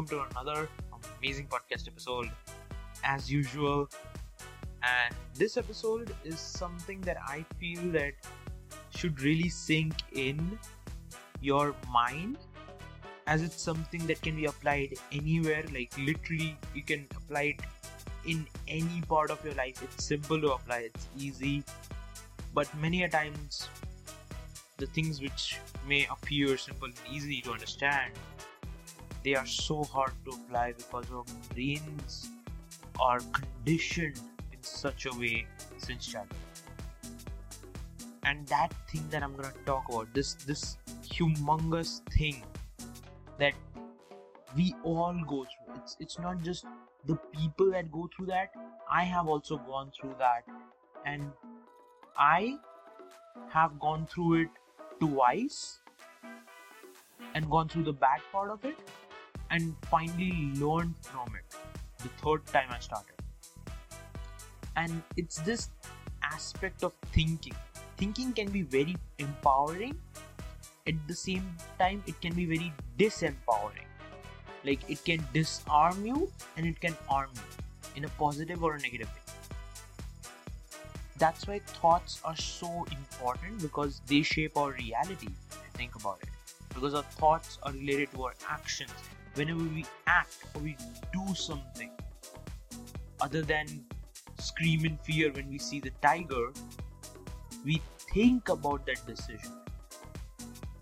Welcome to another amazing podcast episode. As usual, and this episode is something that I feel that should really sink in your mind, as it's something that can be applied anywhere. Like literally, you can apply it in any part of your life. It's simple to apply. It's easy, but many a times the things which may appear simple and easy to understand they are so hard to apply because our brains are conditioned in such a way since childhood. And that thing that i'm gonna talk about this this humongous thing that we all go through. It's it's not just the people that go through that. I have also gone through that. And i have gone through it twice and gone through the bad part of it and finally learned from it the third time I started. And it's this aspect of thinking. Thinking can be very empowering, at the same time, it can be very disempowering. Like it can disarm you and it can arm you in a positive or a negative way that's why thoughts are so important because they shape our reality think about it because our thoughts are related to our actions whenever we act or we do something other than scream in fear when we see the tiger we think about that decision.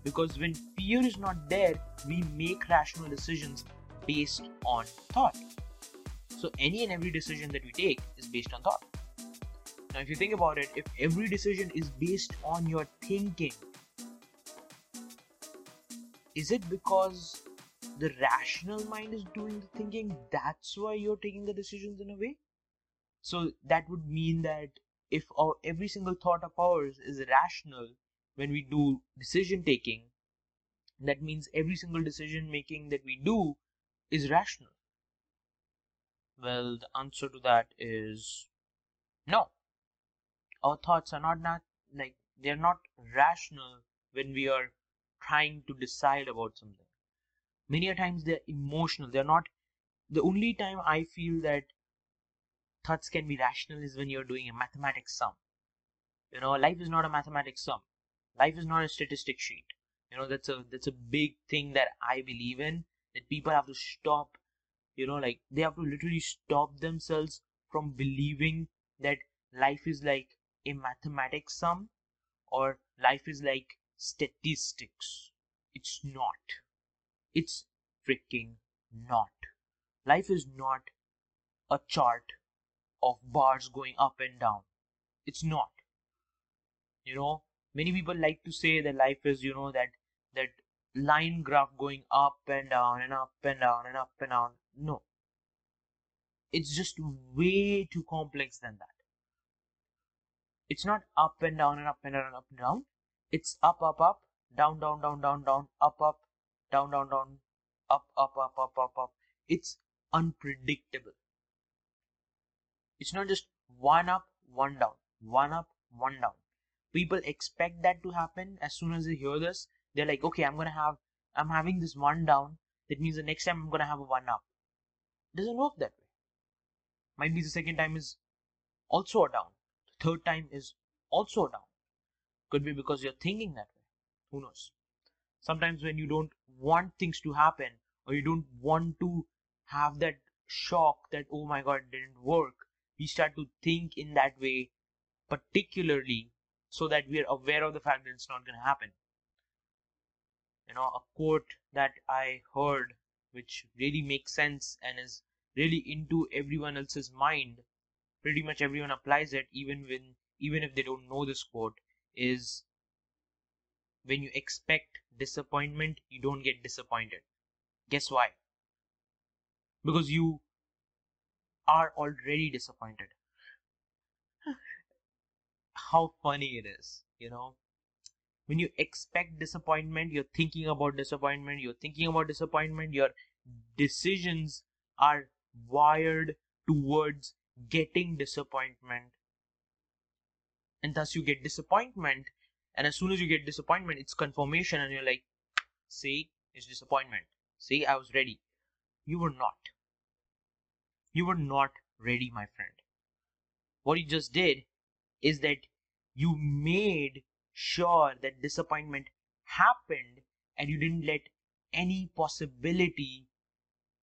Because when fear is not there we make rational decisions based on thought. So any and every decision that we take is based on thought. Now, if you think about it, if every decision is based on your thinking, is it because the rational mind is doing the thinking? That's why you're taking the decisions in a way? So, that would mean that if our, every single thought of ours is rational when we do decision taking, that means every single decision making that we do is rational. Well, the answer to that is no our thoughts are not not like they're not rational when we are trying to decide about something many a times they're emotional they're not the only time i feel that thoughts can be rational is when you're doing a mathematics sum you know life is not a mathematics sum life is not a statistic sheet you know that's a that's a big thing that i believe in that people have to stop you know like they have to literally stop themselves from believing that life is like a mathematics sum or life is like statistics. It's not. It's freaking not. Life is not a chart of bars going up and down. It's not. You know, many people like to say that life is, you know, that that line graph going up and down and up and down and up and down. No. It's just way too complex than that it's not up and down and up and down and up and down it's up up up down down down down down up up down down down up up up up up up. It's unpredictable. It's not just one up one down one up one down. People expect that to happen as soon as they hear this. They're like okay i'm gonna have i'm having this one down. That means the next time i'm gonna have a one up. It doesn't work that way. Might be the second time is also a down. Third time is also down. Could be because you're thinking that way. Who knows? Sometimes when you don't want things to happen or you don't want to have that shock that, oh my god, didn't work, we start to think in that way, particularly so that we are aware of the fact that it's not going to happen. You know, a quote that I heard which really makes sense and is really into everyone else's mind pretty much everyone applies it even when even if they don't know this quote is when you expect disappointment you don't get disappointed guess why because you are already disappointed. How funny it is, you know? When you expect disappointment, you're thinking about disappointment, you're thinking about disappointment, your decisions are wired towards getting disappointment. And thus you get disappointment. And as soon as you get disappointment, it's confirmation, and you're like, see, it's disappointment. See, I was ready. You were not. You were not ready, my friend. What you just did is that you made sure that disappointment happened and you didn't let any possibility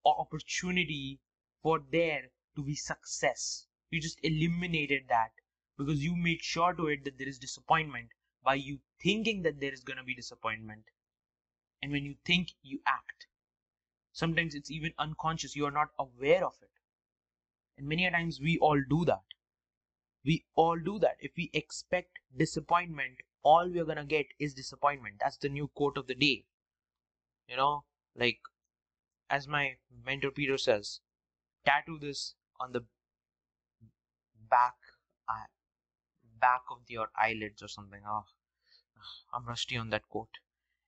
or opportunity for there to be success. You just eliminated that because you made sure to it that there is disappointment by you thinking that there is going to be disappointment. And when you think, you act. Sometimes it's even unconscious, you are not aware of it. And many a times we all do that. We all do that. If we expect disappointment, all we're gonna get is disappointment. That's the new quote of the day. You know, like as my mentor Peter says, tattoo this on the back eye, back of your eyelids or something. Oh, I'm rusty on that quote.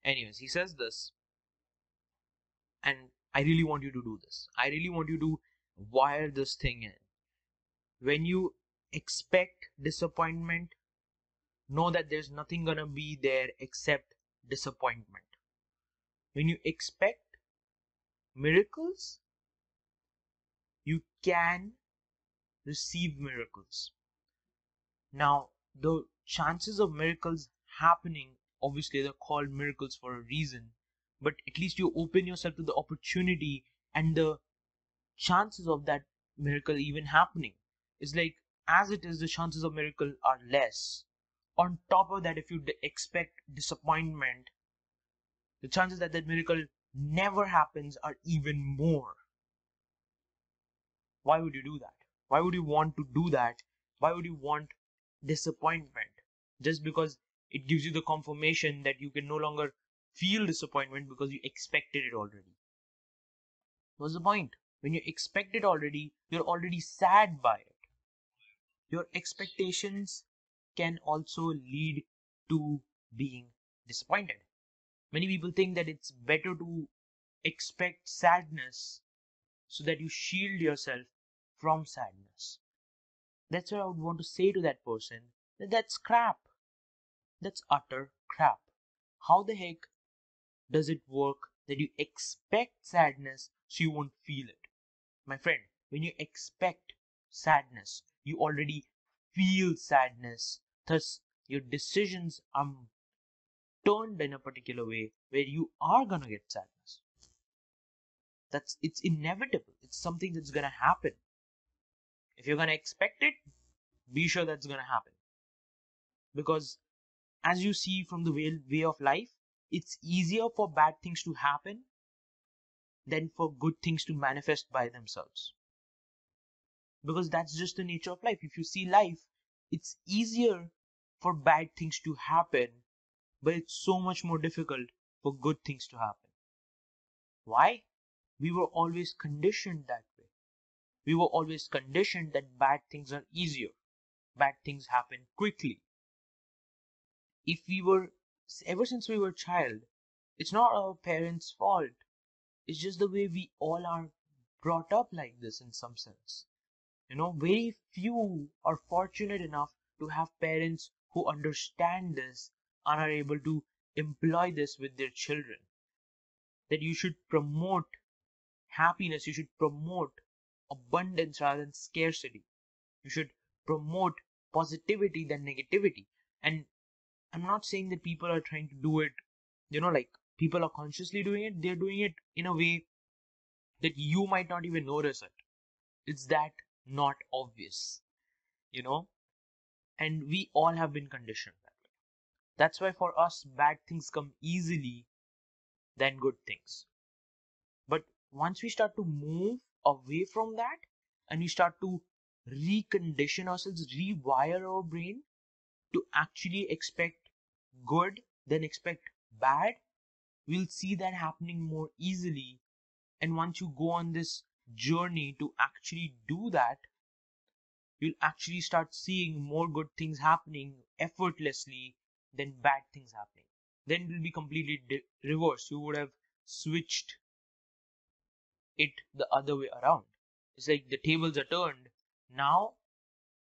Anyways, he says this, and I really want you to do this. I really want you to wire this thing in. When you expect disappointment, know that there's nothing gonna be there except disappointment. When you expect miracles, you can receive miracles. Now, the chances of miracles happening, obviously, they're called miracles for a reason, but at least you open yourself to the opportunity and the chances of that miracle even happening. It's like, as it is, the chances of miracle are less. On top of that, if you expect disappointment, the chances that that miracle never happens are even more. Why would you do that? Why would you want to do that? Why would you want disappointment? Just because it gives you the confirmation that you can no longer feel disappointment because you expected it already. What's the point? When you expect it already, you're already sad by it. Your expectations can also lead to being disappointed. Many people think that it's better to expect sadness so that you shield yourself from sadness. That's what I would want to say to that person that that's crap. That's utter crap. How the heck does it work that you expect sadness so you won't feel it? My friend, when you expect sadness, you already feel sadness. Thus, your decisions are turned in a particular way where you are gonna get sadness. That's it's inevitable. It's something that's gonna happen. If you're gonna expect it, be sure that's gonna happen. Because as you see from the way, way of life, it's easier for bad things to happen than for good things to manifest by themselves. Because that's just the nature of life. If you see life, it's easier for bad things to happen but it's so much more difficult for good things to happen. Why? We were always conditioned that way. We were always conditioned that bad things are easier. Bad things happen quickly. If we were, ever since we were child, it's not our parents' fault. It's just the way we all are brought up like this in some sense. You know, very few are fortunate enough to have parents who understand this and are able to employ this with their children. That you should promote happiness, you should promote abundance rather than scarcity. You should promote positivity than negativity. And I'm not saying that people are trying to do it, you know, like people are consciously doing it, they're doing it in a way that you might not even notice it. It's that not obvious, you know? And we all have been conditioned. that way. That's why for us, bad things come easily than good things. But once we start to move away from that and we start to recondition ourselves, rewire our brain to actually expect good, then expect bad, we'll see that happening more easily. And once you go on this journey to actually do that, you'll actually start seeing more good things happening effortlessly than bad things happening. Then it will be completely reversed. You would have switched it the other way around. It's like the tables are turned. Now,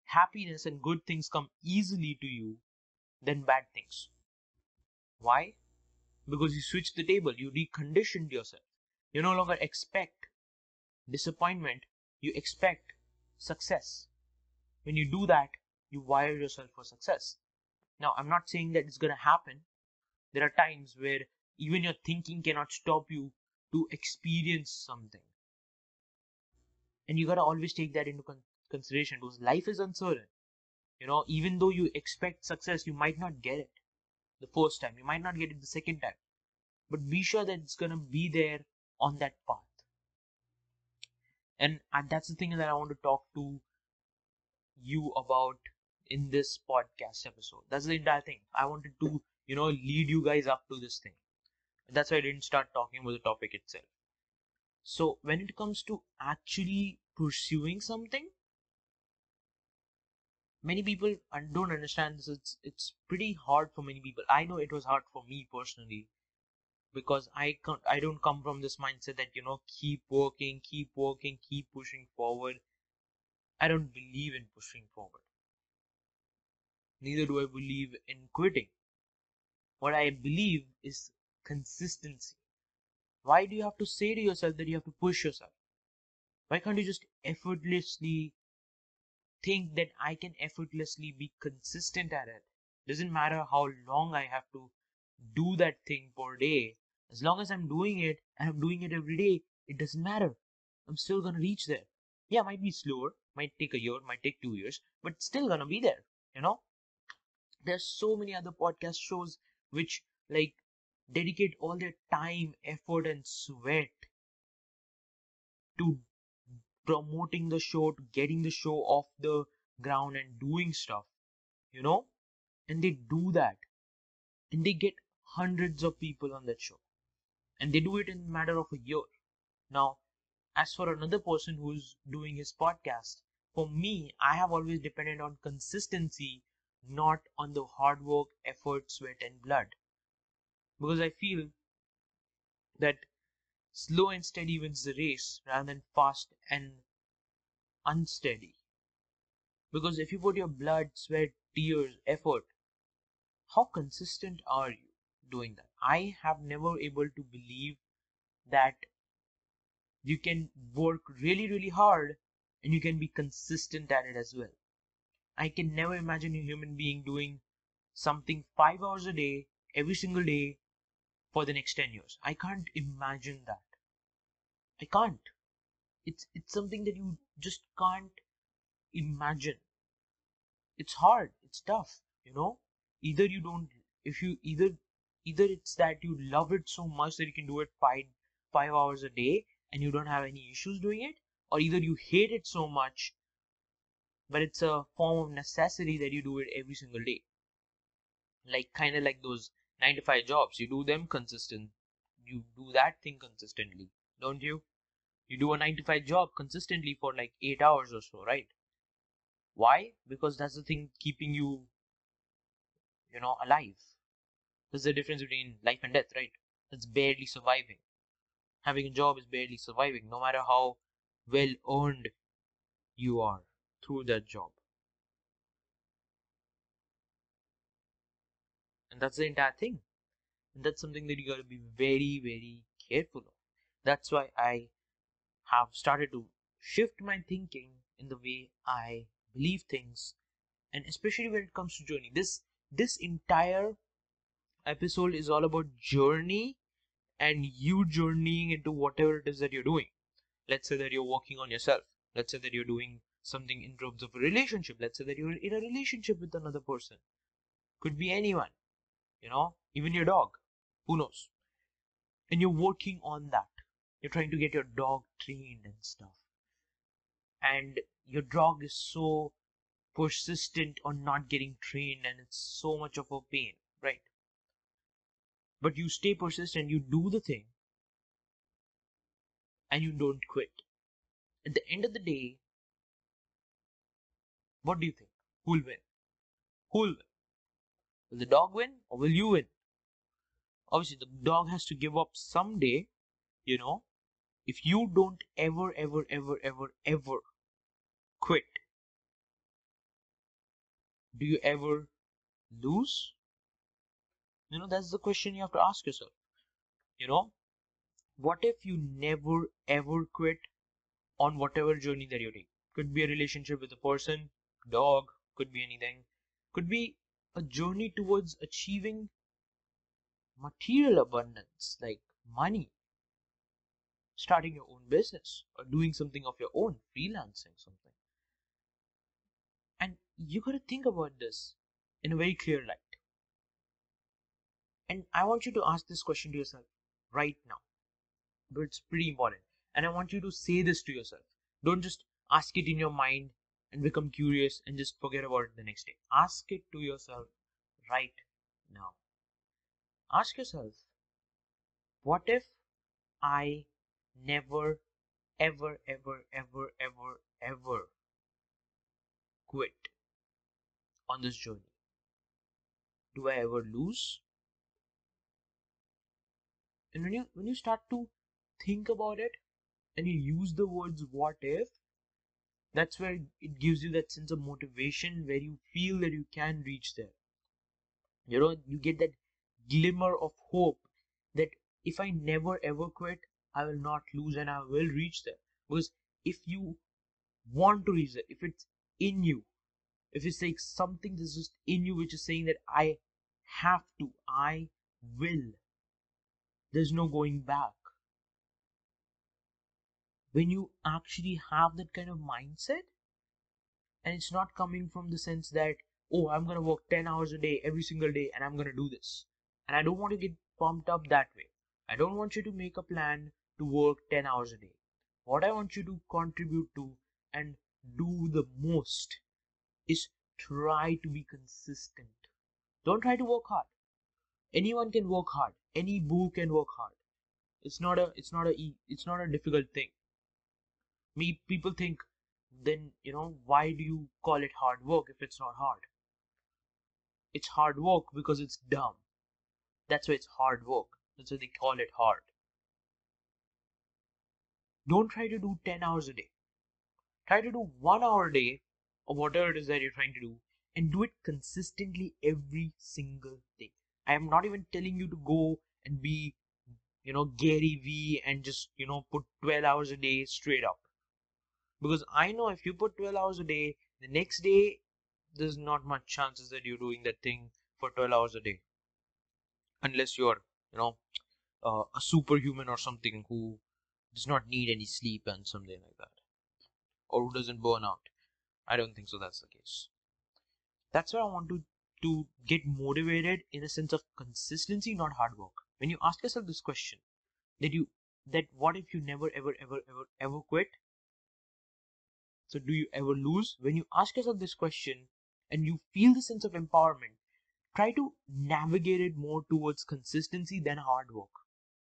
happiness and good things come easily to you than bad things. Why? Because you switched the table, you reconditioned yourself. You no longer expect disappointment, you expect success. When you do that, you wire yourself for success. Now, I'm not saying that it's going to happen. There are times where even your thinking cannot stop you to experience something. And you got to always take that into con- consideration because life is uncertain. You know, even though you expect success, you might not get it the first time, you might not get it the second time. But be sure that it's to be there on that path. And, and that's the thing that I want to talk to you about in this podcast episode. That's the entire thing. I wanted to, you know, lead you guys up to this thing. That's why I didn't start talking about the topic itself. So, when it comes to actually pursuing something, many people don't understand this. It's it's pretty hard for many people. I know it was hard for me personally because I can't, I don't come from this mindset that you know keep working, keep working, keep pushing forward. I don't believe in pushing forward. Neither do I believe in quitting. What I believe is consistency. Why do you have to say to yourself that you have to push yourself? Why can't you just effortlessly think that I can effortlessly be consistent at it? Doesn't matter how long I have to do that thing per day. As long as I'm doing it and I'm doing it every day, it doesn't matter. I'm still gonna reach there. Yeah, might be slower, might take a year, might take two years, but still gonna be there, you know? There's so many other podcast shows which like dedicate all their time, effort, and sweat to promoting the show, to getting the show off the ground and doing stuff, you know? And they do that. And they get hundreds of people on that show. And they do it in a matter of a year. Now, as for another person who's doing his podcast, for me, I have always depended on consistency, not on the hard work, effort, sweat, and blood. Because I feel that slow and steady wins the race rather than fast and unsteady. Because if you put your blood, sweat, tears, effort, how consistent are you doing that? I have never able to believe that you can work really, really hard and you can be consistent at it as well. I can never imagine a human being doing something five hours a day, every single day, for the next 10 years. I can't imagine that. I can't. It's, it's something that you just can't imagine. It's hard. It's tough, you know? Either you don't, if you, either, either it's that you love it so much that you can do it five, five hours a day and you don't have any issues doing it, or either you hate it so much, but it's a form of necessity that you do it every single day. Like, kind of like those 9 to 5 jobs, you do them consistent. You do that thing consistently, don't you? You do a 9 to 5 job consistently for like 8 hours or so, right? Why? Because that's the thing keeping you, you know, alive. There's the difference between life and death, right? That's barely surviving having a job is barely surviving, no matter how well earned you are through that job. And that's the entire thing. And that's something that you gotta be very, very careful of. That's why I have started to shift my thinking in the way I believe things, and especially when it comes to journey. This this entire episode is all about journey and you journeying into whatever it is that you're doing. Let's say that you're working on yourself. Let's say that you're doing something in terms of a relationship. Let's say that you're in a relationship with another person. Could be anyone, you know, even your dog. Who knows? And you're working on that. You're trying to get your dog trained and stuff. And your dog is so persistent on not getting trained and it's so much of a pain, right? but you stay persistent, you do the thing, and you don't quit. at the end of the day, what do you think? Who'll win? Who'll win? Will the dog win or will you win? Obviously, the dog has to give up someday, you know. If you don't ever, ever, ever, ever, ever quit, do you ever lose? You know, that's the question you have to ask yourself. You know, what if you never ever quit on whatever journey that you're taking? Could be a relationship with a person, dog, could be anything, could be a journey towards achieving material abundance like money, starting your own business, or doing something of your own, freelancing something. And you got to think about this in a very clear light. And I want you to ask this question to yourself right now. But it's pretty important. And I want you to say this to yourself. Don't just ask it in your mind and become curious and just forget about it the next day. Ask it to yourself right now. Ask yourself, what if I never, ever, ever, ever, ever, ever quit on this journey? Do I ever lose? And when you when you start to think about it and you use the words what if, that's where it gives you that sense of motivation where you feel that you can reach there. You know, you get that glimmer of hope that if I never ever quit, I will not lose and I will reach there. Because if you want to reach there, if it's in you, if it's like something that's just in you which is saying that I have to, I will, there's no going back. When you actually have that kind of mindset, and it's not coming from the sense that, oh, I'm gonna work 10 hours a day every single day and I'm gonna do this. And I don't want to get pumped up that way. I don't want you to make a plan to work 10 hours a day. What I want you to contribute to and do the most is try to be consistent. Don't try to work hard anyone can work hard any boo can work hard it's not a it's not a it's not a difficult thing me people think then you know why do you call it hard work if it's not hard? It's hard work because it's dumb. That's why it's hard work. That's why they call it hard. Don't try to do 10 hours a day. Try to do one hour a day or whatever it is that you're trying to do and do it consistently every single day. I am not even telling you to go and be, you know, Gary V and just, you know, put 12 hours a day straight up. Because I know if you put 12 hours a day, the next day, there's not much chances that you're doing that thing for 12 hours a day. Unless you're, you know, uh, a superhuman or something who does not need any sleep and something like that. Or who doesn't burn out. I don't think so that's the case. That's why I want to to get motivated in a sense of consistency, not hard work. When you ask yourself this question, that you that what if you never ever ever ever ever quit? So do you ever lose? When you ask yourself this question and you feel the sense of empowerment, try to navigate it more towards consistency than hard work.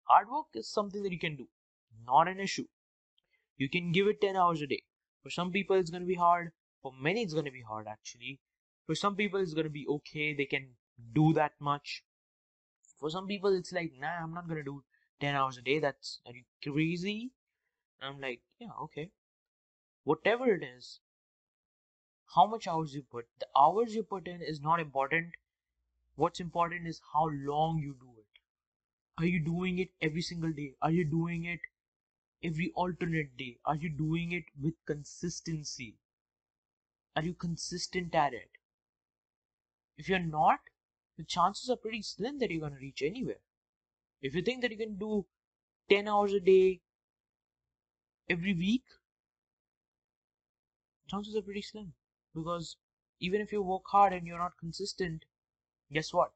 Hard work is something that you can do, not an issue. You can give it 10 hours a day. For some people, it's going to be hard. For many, it's going to be hard actually. For some people, it's gonna be okay. They can do that much. For some people, it's like, nah, I'm not gonna do 10 hours a day. That's are you crazy? And I'm like, yeah, okay. Whatever it is, how much hours you put, the hours you put in is not important. What's important is how long you do it. Are you doing it every single day? Are you doing it every alternate day? Are you doing it with consistency? Are you consistent at it? If you're not, the chances are pretty slim that you're going to reach anywhere. If you think that you can do 10 hours a day every week, chances are pretty slim. Because even if you work hard and you're not consistent, guess what?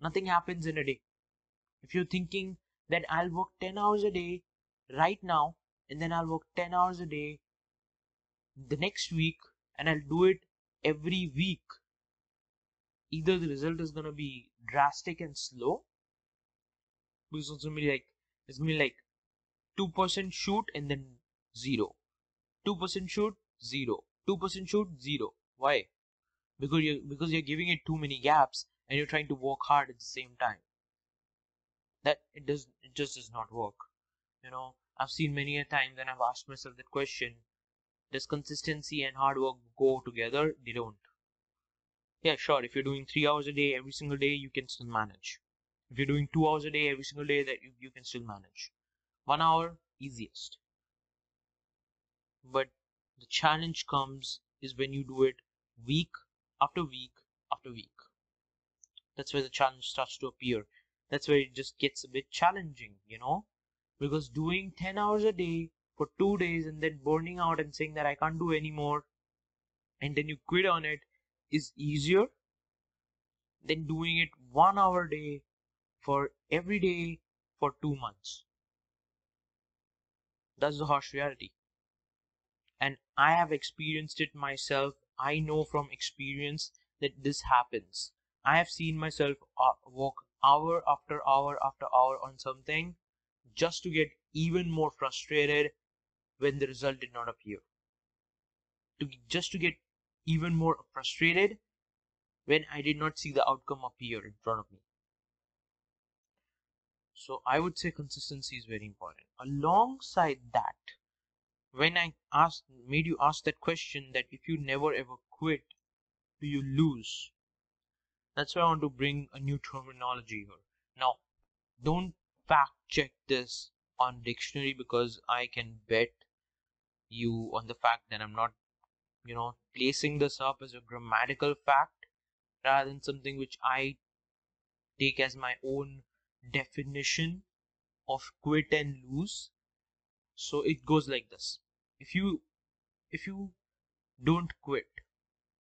Nothing happens in a day. If you're thinking that I'll work 10 hours a day right now, and then I'll work 10 hours a day the next week, and I'll do it every week, either the result is gonna be drastic and slow because it's gonna be like it's gonna be like two percent shoot and then zero 2% shoot, 0. 2% shoot, 0. Why? Because you're, because you're giving it too many gaps and you're trying to work hard at the same time. That it does it just does not work. You know, I've seen many a time when I've asked myself that question, does consistency and hard work go together? They don't. Yeah, sure, if you're doing three hours a day every single day, you can still manage. If you're doing two hours a day every single day, that you, you can still manage. One hour, easiest. But the challenge comes is when you do it week after week after week. That's where the challenge starts to appear. That's where it just gets a bit challenging, you know? Because doing 10 hours a day for two days and then burning out and saying that I can't do anymore and then you quit on it is easier than doing it one hour a day for every day for two months. That's the harsh reality. And I have experienced it myself. I know from experience that this happens. I have seen myself uh, walk hour after hour after hour on something just to get even more frustrated when the result did not appear. To just to get even more frustrated when I did not see the outcome appear in front of me. So I would say consistency is very important. Alongside that, when I asked made you ask that question that if you never ever quit, do you lose? That's why I want to bring a new terminology here. Now, don't fact check this on dictionary because I can bet you on the fact that I'm not, you know, placing this up as a grammatical fact rather than something which I take as my own definition of quit and lose. So it goes like this. If you if you don't quit,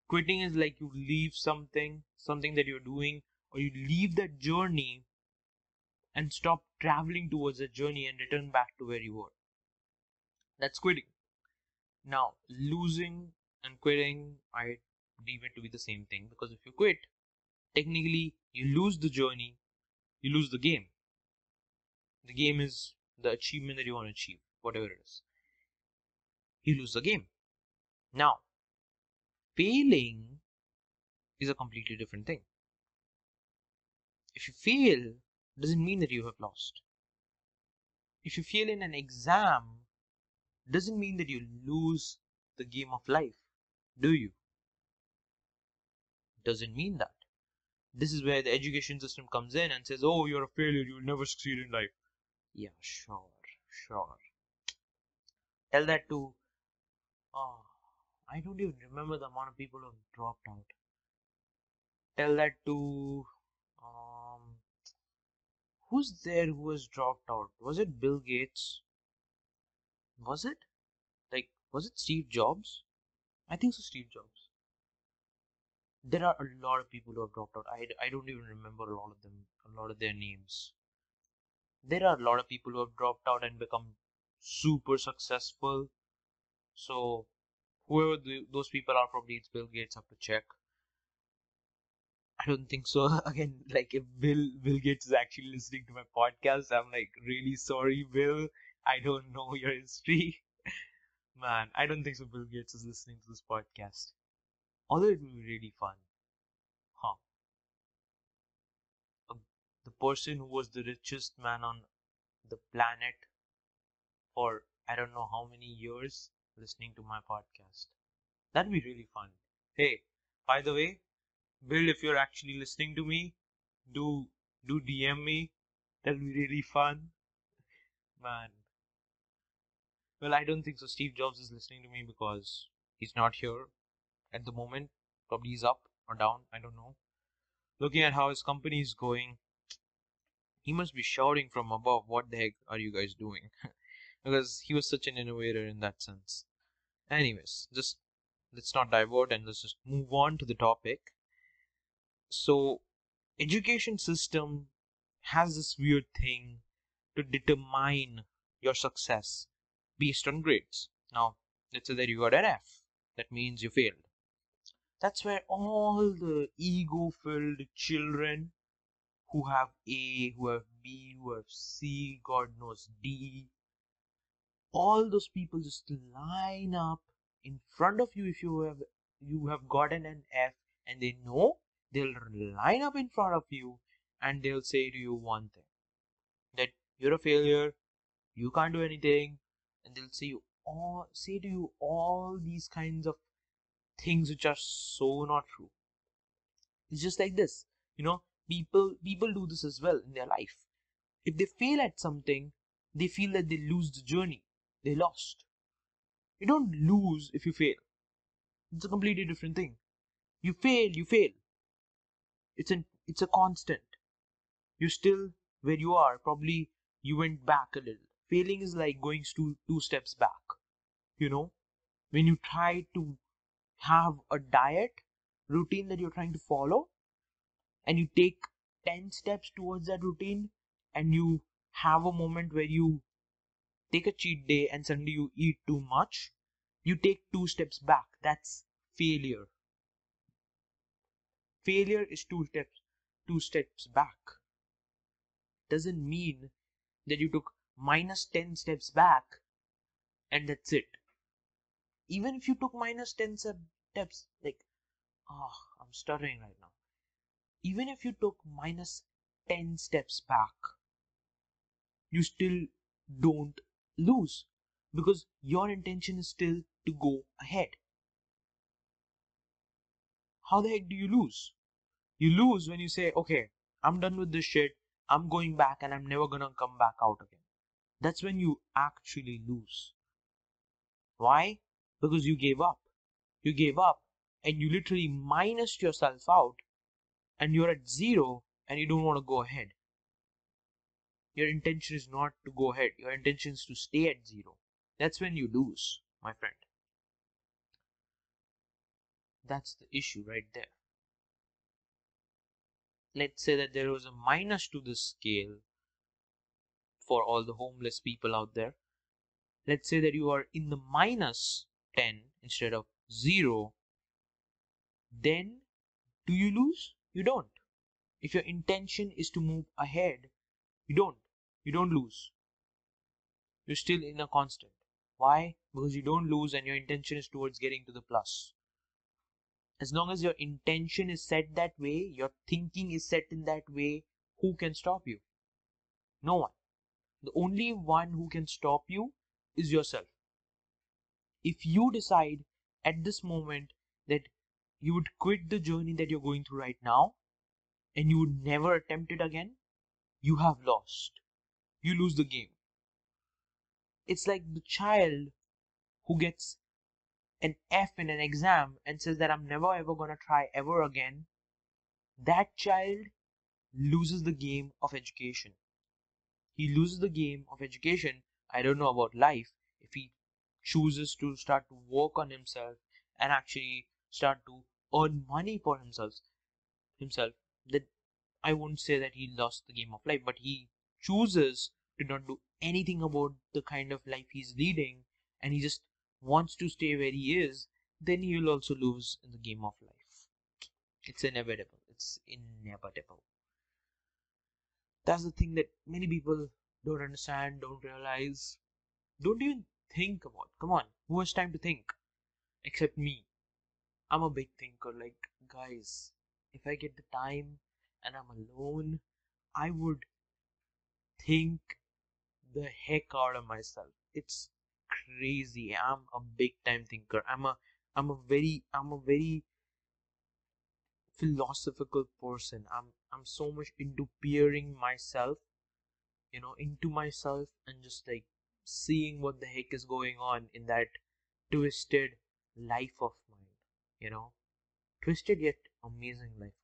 quitting is like you leave something, something that you're doing, or you leave that journey and stop traveling towards the journey and return back to where you were. That's quitting. Now, losing and quitting, I deem it to be the same thing because if you quit, technically you lose the journey, you lose the game. The game is the achievement that you want to achieve, whatever it is. You lose the game. Now, failing is a completely different thing. If you fail, doesn't mean that you have lost. If you fail in an exam, doesn't mean that you lose the game of life, do you? Doesn't mean that. This is where the education system comes in and says, oh, you're a failure, you'll never succeed in life. Yeah, sure, sure. Tell that to, oh, I don't even remember the amount of people who have dropped out. Tell that to, um, who's there who has dropped out? Was it Bill Gates? Was it? Like, was it Steve Jobs? I think so, Steve Jobs. There are a lot of people who have dropped out. I, I don't even remember a lot of them, a lot of their names. There are a lot of people who have dropped out and become super successful. So, whoever the, those people are, probably it's Bill Gates. Have to check. I don't think so. Again, like if Bill Bill Gates is actually listening to my podcast, I'm like really sorry, Bill. I don't know your history. Man, I don't think so. Bill Gates is listening to this podcast. Although it would be really fun. Huh. Um, the person who was the richest man on the planet for I don't know how many years listening to my podcast. That'd be really fun. Hey, by the way, Bill, if you're actually listening to me, do do DM me. That'll be really fun. Man. Well, I don't think so. Steve Jobs is listening to me because he's not here at the moment. Probably he's up or down. I don't know. Looking at how his company is going, he must be shouting from above, What the heck are you guys doing? because he was such an innovator in that sense. Anyways, just let's not divert and let's just move on to the topic. So education system has this weird thing to determine your success based on grades. Now let's say that you got an f that means you failed. That's where all the ego filled children who have a who have b who have c god knows d all those people just line up in front of you if you have you have gotten an F and they know they'll line up in front of you and they'll say to you one thing that you're a failure, you can't do anything, and they'll say you all say to you all these kinds of things which are so not true. It's just like this, you know. People people do this as well in their life. If they fail at something, they feel that they lose the journey. They lost. You don't lose if you fail. It's a completely different thing. You fail, you fail. It's an it's a constant. You're still where you are. Probably you went back a little. Failing is like going two two steps back. You know, when you try to have a diet routine that you're trying to follow, and you take ten steps towards that routine, and you have a moment where you take a cheat day and suddenly you eat too much, you take two steps back. That's failure. Failure is two steps two steps back. Doesn't mean that you took minus 10 steps back and that's it. Even if you took minus 10 steps, like, ah, oh, I'm stuttering right now. Even if you took minus 10 steps back, you still don't lose because your intention is still to go ahead. How the heck do you lose? You lose when you say, okay, I'm done with this shit, I'm going back and I'm never gonna come back out again. That's when you actually lose. Why? Because you gave up. You gave up and you literally minused yourself out and you're at zero and you don't want to go ahead. Your intention is not to go ahead, your intention is to stay at zero. That's when you lose, my friend. That's the issue right there. Let's say that there was a minus to this scale for all the homeless people out there. Let's say that you are in the minus 10 instead of 0. Then do you lose? You don't. If your intention is to move ahead, you don't. You don't lose. You're still in a constant. Why? Because you don't lose and your intention is towards getting to the plus as long as your intention is set that way, your thinking is set in that way, who can stop you? No one. The only one who can stop you is yourself. If you decide at this moment that you would quit the journey that you're going through right now and you would never attempt it again, you have lost. You lose the game. It's like the child who gets an F in an exam and says that I'm never ever gonna try ever again, that child loses the game of education. He loses the game of education. I don't know about life if he chooses to start to work on himself and actually start to earn money for himself himself I won't say that he lost the game of life, but he chooses to not do anything about the kind of life he's leading and he just wants to stay where he is, then he will also lose in the game of life. It's inevitable. It's inevitable. That's the thing that many people don't understand, don't realize, don't even think about. Come on, who has time to think? Except me. I'm a big thinker. Like, guys, if I get the time and I'm alone, I would think the heck out of myself. It's crazy. I'm a big time thinker. I'm a i'm a very i'm a very philosophical person. I'm i'm so much into peering myself you know into myself and just like seeing what the heck is going on in that twisted life of mine you know? Twisted yet amazing life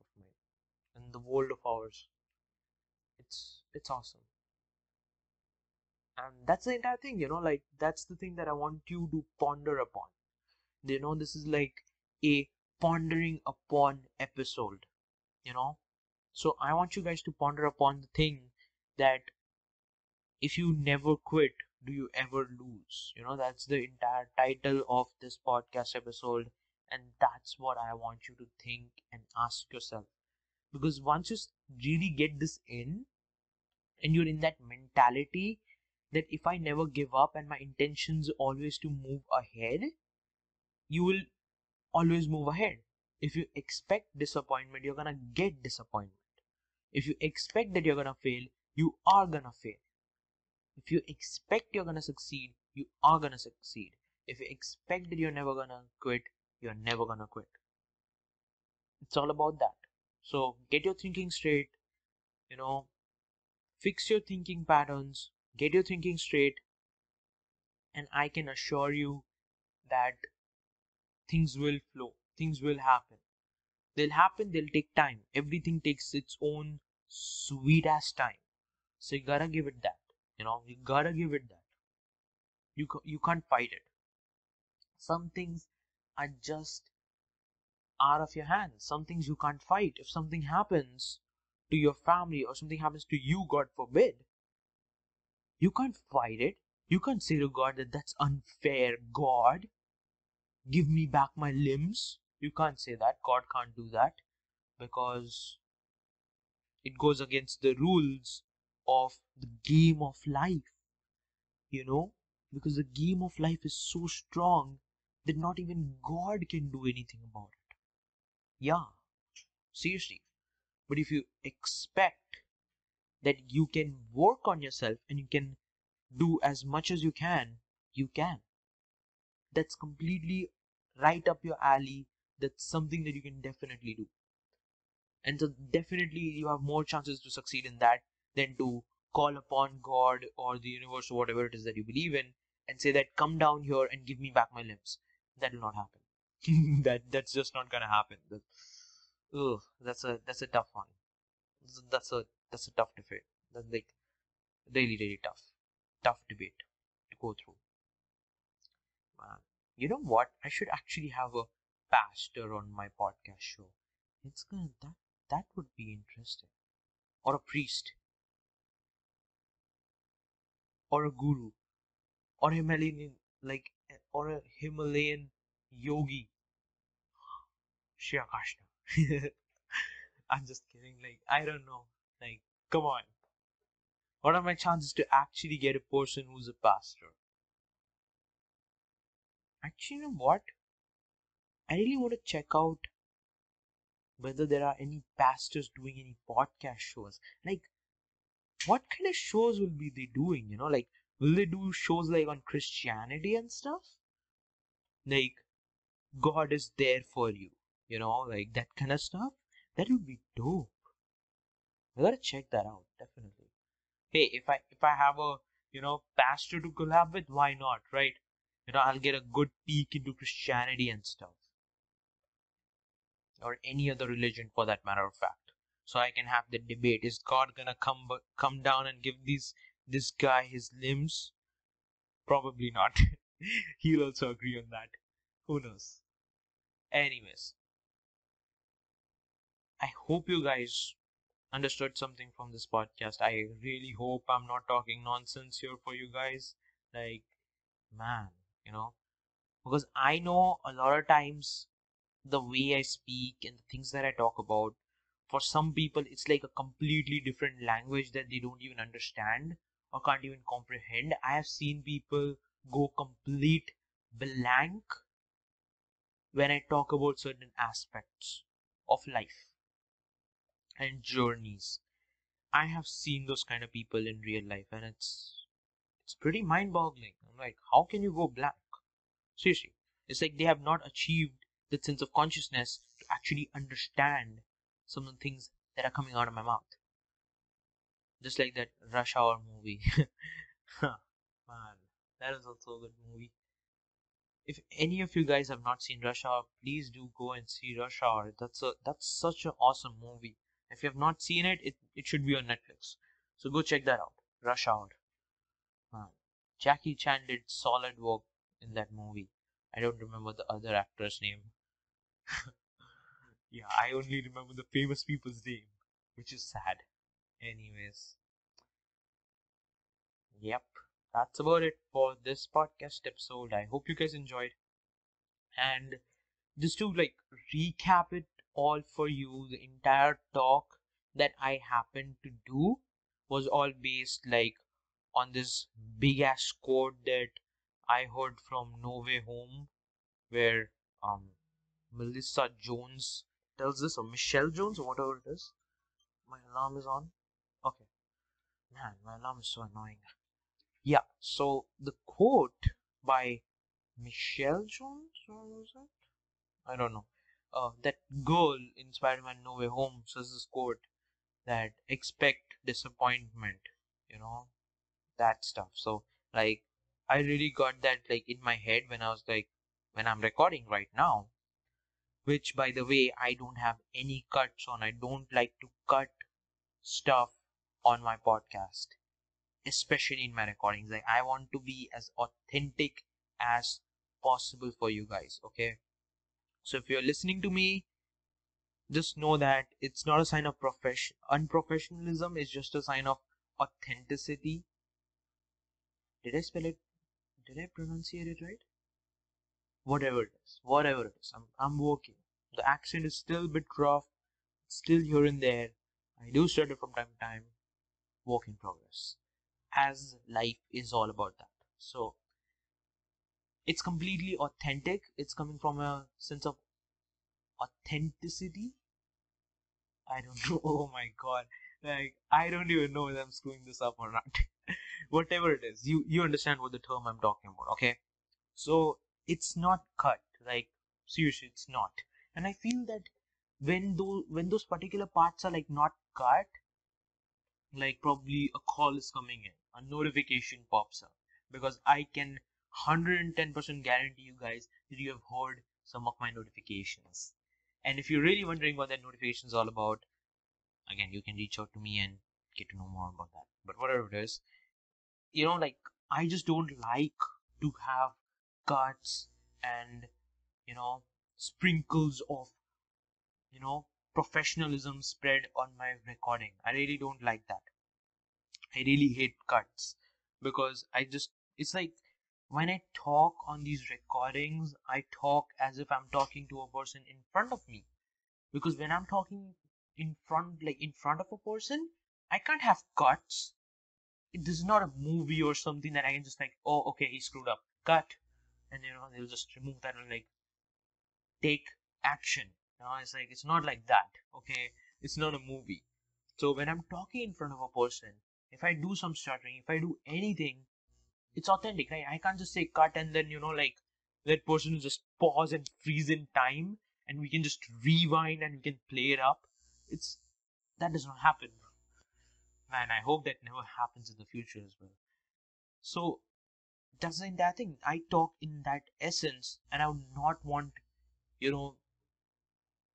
the world of ours. It's it's awesome. And that's the entire thing you know like that's the thing that i want you to ponder upon. You know this is like a pondering upon episode you know? So i want you guys to ponder upon the thing that if you never quit do you ever lose? You know that's the entire title of this podcast episode and that's what i want you to think and ask yourself because once you really get this in and you're in that mentality that if I never give up and my intentions always to move ahead, you will always move ahead. If you expect disappointment, you're gonna get disappointment. If you expect that you're gonna fail, you are gonna fail. If you expect you're gonna succeed, you are gonna succeed. If you expect that you're never gonna quit, you're never gonna quit. It's all about that. So get your thinking straight, you know, fix your thinking patterns, get your thinking straight, and I can assure you that things will flow, things will happen. They'll happen, they'll take time. Everything takes its own sweet ass time. So you gotta give it that. You know, you gotta give it that. You, you can't fight it. Some things are just out of your hands. Some things you can't fight. If something happens to your family or something happens to you, God forbid, you can't fight it. You can't say to God that that's unfair, God. Give me back my limbs. You can't say that. God can't do that because it goes against the rules of the game of life. You know, because the game of life is so strong that not even God can do anything about it. Yeah, seriously. But if you expect that you can work on yourself and you can do as much as you can, you can. That's completely right up your alley. That's something that you can definitely do. And so, definitely, you have more chances to succeed in that than to call upon God or the universe or whatever it is that you believe in and say that come down here and give me back my limbs. That will not happen. that that's just not gonna happen. Ugh, that's a that's a tough one. That's a that's a tough debate. That's like really really tough, tough debate to go through. Man, you know what? I should actually have a pastor on my podcast show. It's gonna that that would be interesting, or a priest, or a guru, or a Himalayan like eh, or a Himalayan yogi. Shri Krishna. I'm just kidding. Like, I don't know. Like, come on. What are my chances to actually get a person who's a pastor? Actually, you know what? I really want to check out whether there are any pastors doing any podcast shows. Like, what kind of shows will be they doing? You know, like, will they do shows like on Christianity and stuff? Like, God is there for you, you know, like that kind of stuff. That would be dope. I gotta check that out, definitely. Hey, if I if I have a you know pastor to collab with, why not, right? You know, I'll get a good peek into Christianity and stuff. Or any other religion for that matter of fact. So I can have the debate. Is God gonna come come down and give these this guy his limbs? Probably not. He'll also agree on that. Who knows? Anyways, I hope you guys understood something from this podcast. I really hope I'm not talking nonsense here for you guys. Like, man, you know, because I know a lot of times the way I speak and the things that I talk about, for some people, it's like a completely different language that they don't even understand or can't even comprehend. I have seen people go complete blank when I talk about certain aspects of life and journeys. I have seen those kind of people in real life and it's it's pretty mind-boggling. I'm like, how can you go black? Seriously. It's like they have not achieved that sense of consciousness to actually understand some of the things that are coming out of my mouth. Just like that Rush Hour movie. Man, that is also a good movie. If any of you guys have not seen Rush Hour, please do go and see Rush Hour. That's a that's such an awesome movie. If you have not seen it, it, it should be on Netflix. So go check that out. Rush Hour. Uh, Jackie Chan did solid work in that movie. I don't remember the other actor's name. yeah, I only remember the famous people's name, which is sad. Anyways. Yep, that's about it for this podcast episode. I hope you guys enjoyed. And just to like recap it all for you. The entire talk that I happened to do was all based like on this big ass quote that I heard from No Way Home, where um Melissa Jones tells this, or Michelle Jones, or whatever it is. My alarm is on. Okay. Man, my alarm is so annoying. Yeah, so the quote by Michelle Jones, or was that? I don't know. Uh, that girl in Spider-Man No Way Home says this quote that expect disappointment, you know, that stuff. So, like, I really got that, like, in my head when I was, like, when I'm recording right now, which, by the way, I don't have any cuts on. I don't like to cut stuff on my podcast, especially in my recordings. Like, I want to be as authentic as possible for you guys, okay? So if you're listening to me, just know that it's not a sign of profession unprofessionalism, it's just a sign of authenticity. Did I spell it? Did I pronunciate it right? Whatever it is, whatever it is, I'm, I'm working. The accent is still a bit rough, still here and there. I do stutter from time to time. Work in progress. As life is all about that. So it's completely authentic. It's coming from a sense of authenticity. I don't know. Oh my god. Like I don't even know if I'm screwing this up or not. Whatever it is, you you understand what the term I'm talking about, okay? So it's not cut. Like seriously, it's not. And I feel that when those when those particular parts are like not cut, like probably a call is coming in, notification pops up because I can 110% guarantee you guys that you have heard some of my notifications. And if you're really wondering what that notification is all about, again, you can reach out to me and get to know more about that. But whatever it is, you know, like, I just don't like to have cuts and, you know, sprinkles of, you know, professionalism spread on my recording. I really don't like that. I really hate cuts because I just, it's like, when I talk on these recordings, I talk as if I'm talking to a person in front of me. Because when I'm talking in front, like in front of a person, I can't have cuts. This is not a movie or something that I can just like, oh, okay, he screwed up, cut, and you know they'll just remove that and like take action. You know, it's like it's not like that. Okay, it's not a movie. So when I'm talking in front of a person, if I do some stuttering, if I do anything, it's authentic, right? I can't just say cut and then, you know, like that person just pause and freeze in time and we can just rewind and we can play it up. It's that does not happen. Man, I hope that never happens in the future as well. So doesn't that thing I talk in that essence and I would not want, you know,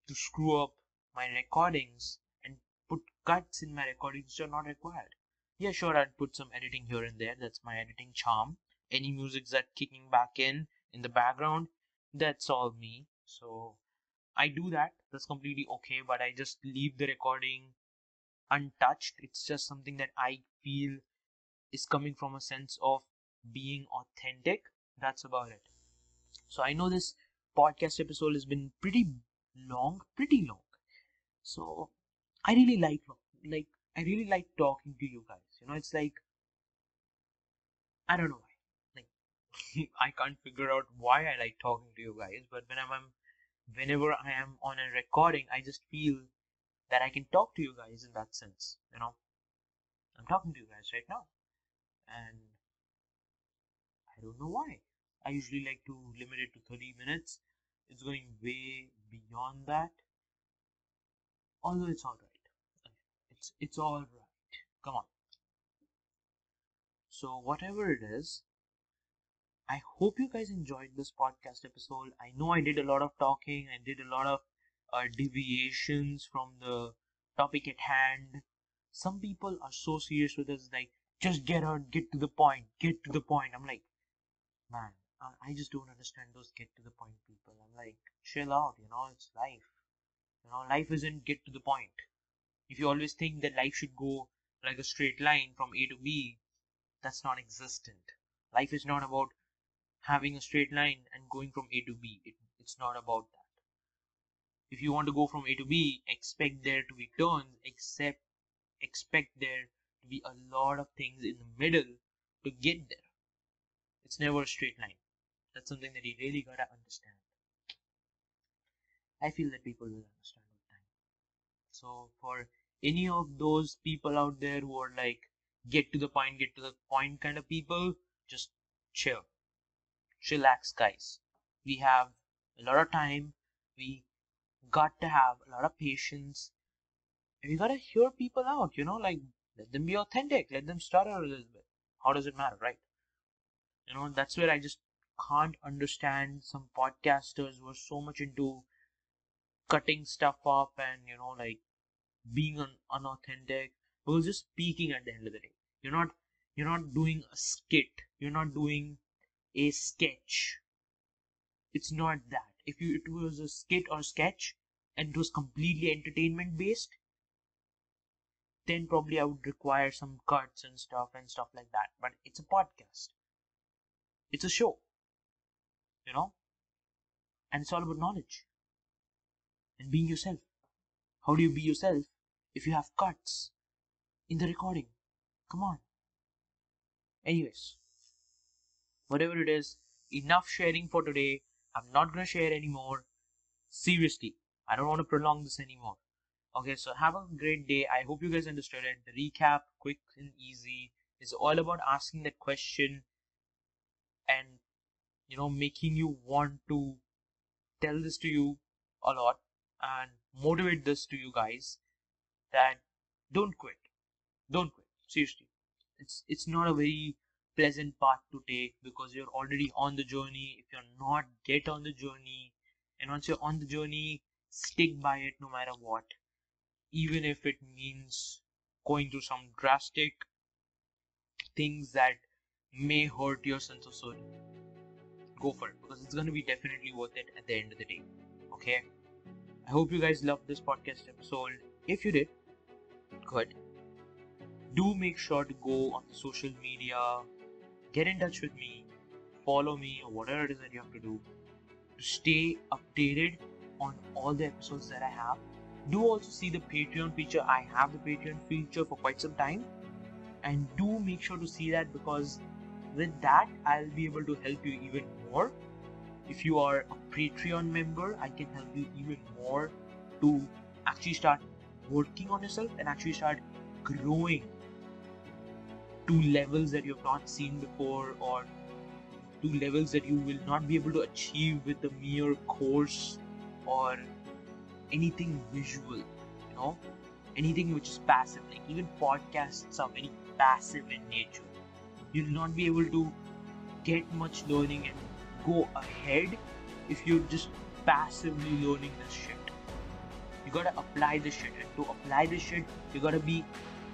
to screw up my recordings and put cuts in my recordings which are not required. Yeah, sure, I'd put some editing here and there. That's my editing charm. Any music that kicking back in in the background, that's all me. So I do that. That's completely okay, but I just leave the recording untouched. It's just something that I feel is coming from a sense of being authentic. That's about it. So I know this podcast episode has been pretty long, pretty long. So I really like like I really like talking to you guys. You know, it's like I don't know why. Like I can't figure out why I like talking to you guys, but whenever I'm whenever I am on a recording, I just feel that I can talk to you guys in that sense. You know, I'm talking to you guys right now, and I don't know why. I usually like to limit it to 30 minutes. It's going way beyond that. Although it's alright. It's it's all right. Come on. So whatever it is, I hope you guys enjoyed this podcast episode. I know I did a lot of talking. I did a lot of uh, deviations from the topic at hand. Some people are so serious with this, like just get on, get to the point, get to the point. I'm like, man, I just don't understand those get to the point people. I'm like, chill out, you know, it's life. You know, life isn't get to the point if you always think that life should go like a straight line from A to B, that's non existent. Life is not about having a straight line and going from A to B. It, it's not about that. If you want to go from A to B, expect there to be turns, except expect there to be a lot of things in the middle to get there. It's never a straight line. That's something that you really gotta understand. I feel that people will understand with time. So for any of those people out there who are like get to the point, get to the point kind of people, just chill. Chillax guys. We have a lot of time. We got to have a lot of patience. And we gotta hear people out, you know, like let them be authentic, let them stutter a little bit. How does it matter, right? You know, that's where I just can't understand some podcasters who are so much into cutting stuff up and you know like being un- unauthentic because just speaking at the end of the day you're not you're not doing a skit. You're not doing a sketch. It's not that. If you it was a skit or sketch and it was completely entertainment based then probably i would require some cuts and stuff and stuff like that. But it's a podcast. It's a show. You know? And it's all about knowledge. And being yourself. How do you be yourself if you have cuts in the recording? Come on. Anyways, whatever it is, enough sharing for today. I'm not gonna share anymore. Seriously, I don't want to prolong this anymore. Okay, so have a great day. I hope you guys understood it. The recap, quick and easy, is all about asking that question and you know making you want to tell this to you a lot and motivate this to you guys that don't quit. Don't quit. Seriously. It's it's not a very pleasant path to take because you're already on the journey. If you're not, get on the journey. And once you're on the journey, stick by it no matter what. Even if it means going through some drastic things that may hurt your sense of soul. Go for it because it's going to be definitely worth it at the end of the day. Okay? I hope you guys loved this podcast episode. If you did, good. Do make sure to go on the social media, get in touch with me, follow me, or whatever it is that you have to do to stay updated on all the episodes that I have. Do also see the Patreon feature. I have the Patreon feature for quite some time, and do make sure to see that because with that, I'll be able to help you even more if you are a Patreon member, I can help you even more to actually start working on yourself and actually start growing to levels that you've not seen before or to levels that you will not be able to achieve with a mere course or anything visual, you know, anything which is passive. Like even podcasts are very passive in nature. You'll not be able to get much learning and go ahead if you're just passively learning this shit. You gotta apply this shit, and to apply this shit, you gotta be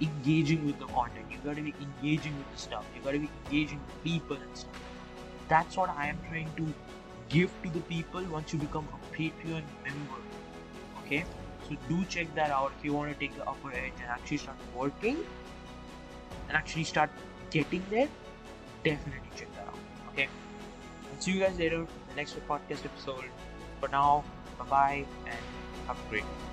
engaging with the content. You gotta be engaging with the stuff. You gotta be engaging with people and stuff. That's what I am trying to give to the people once you become a Patreon member. Okay, so do check that out if you want to take the upper edge and actually start working and actually start getting there. Definitely check that out. Okay see you guys later in the next podcast episode. For now, bye bye and have a great day.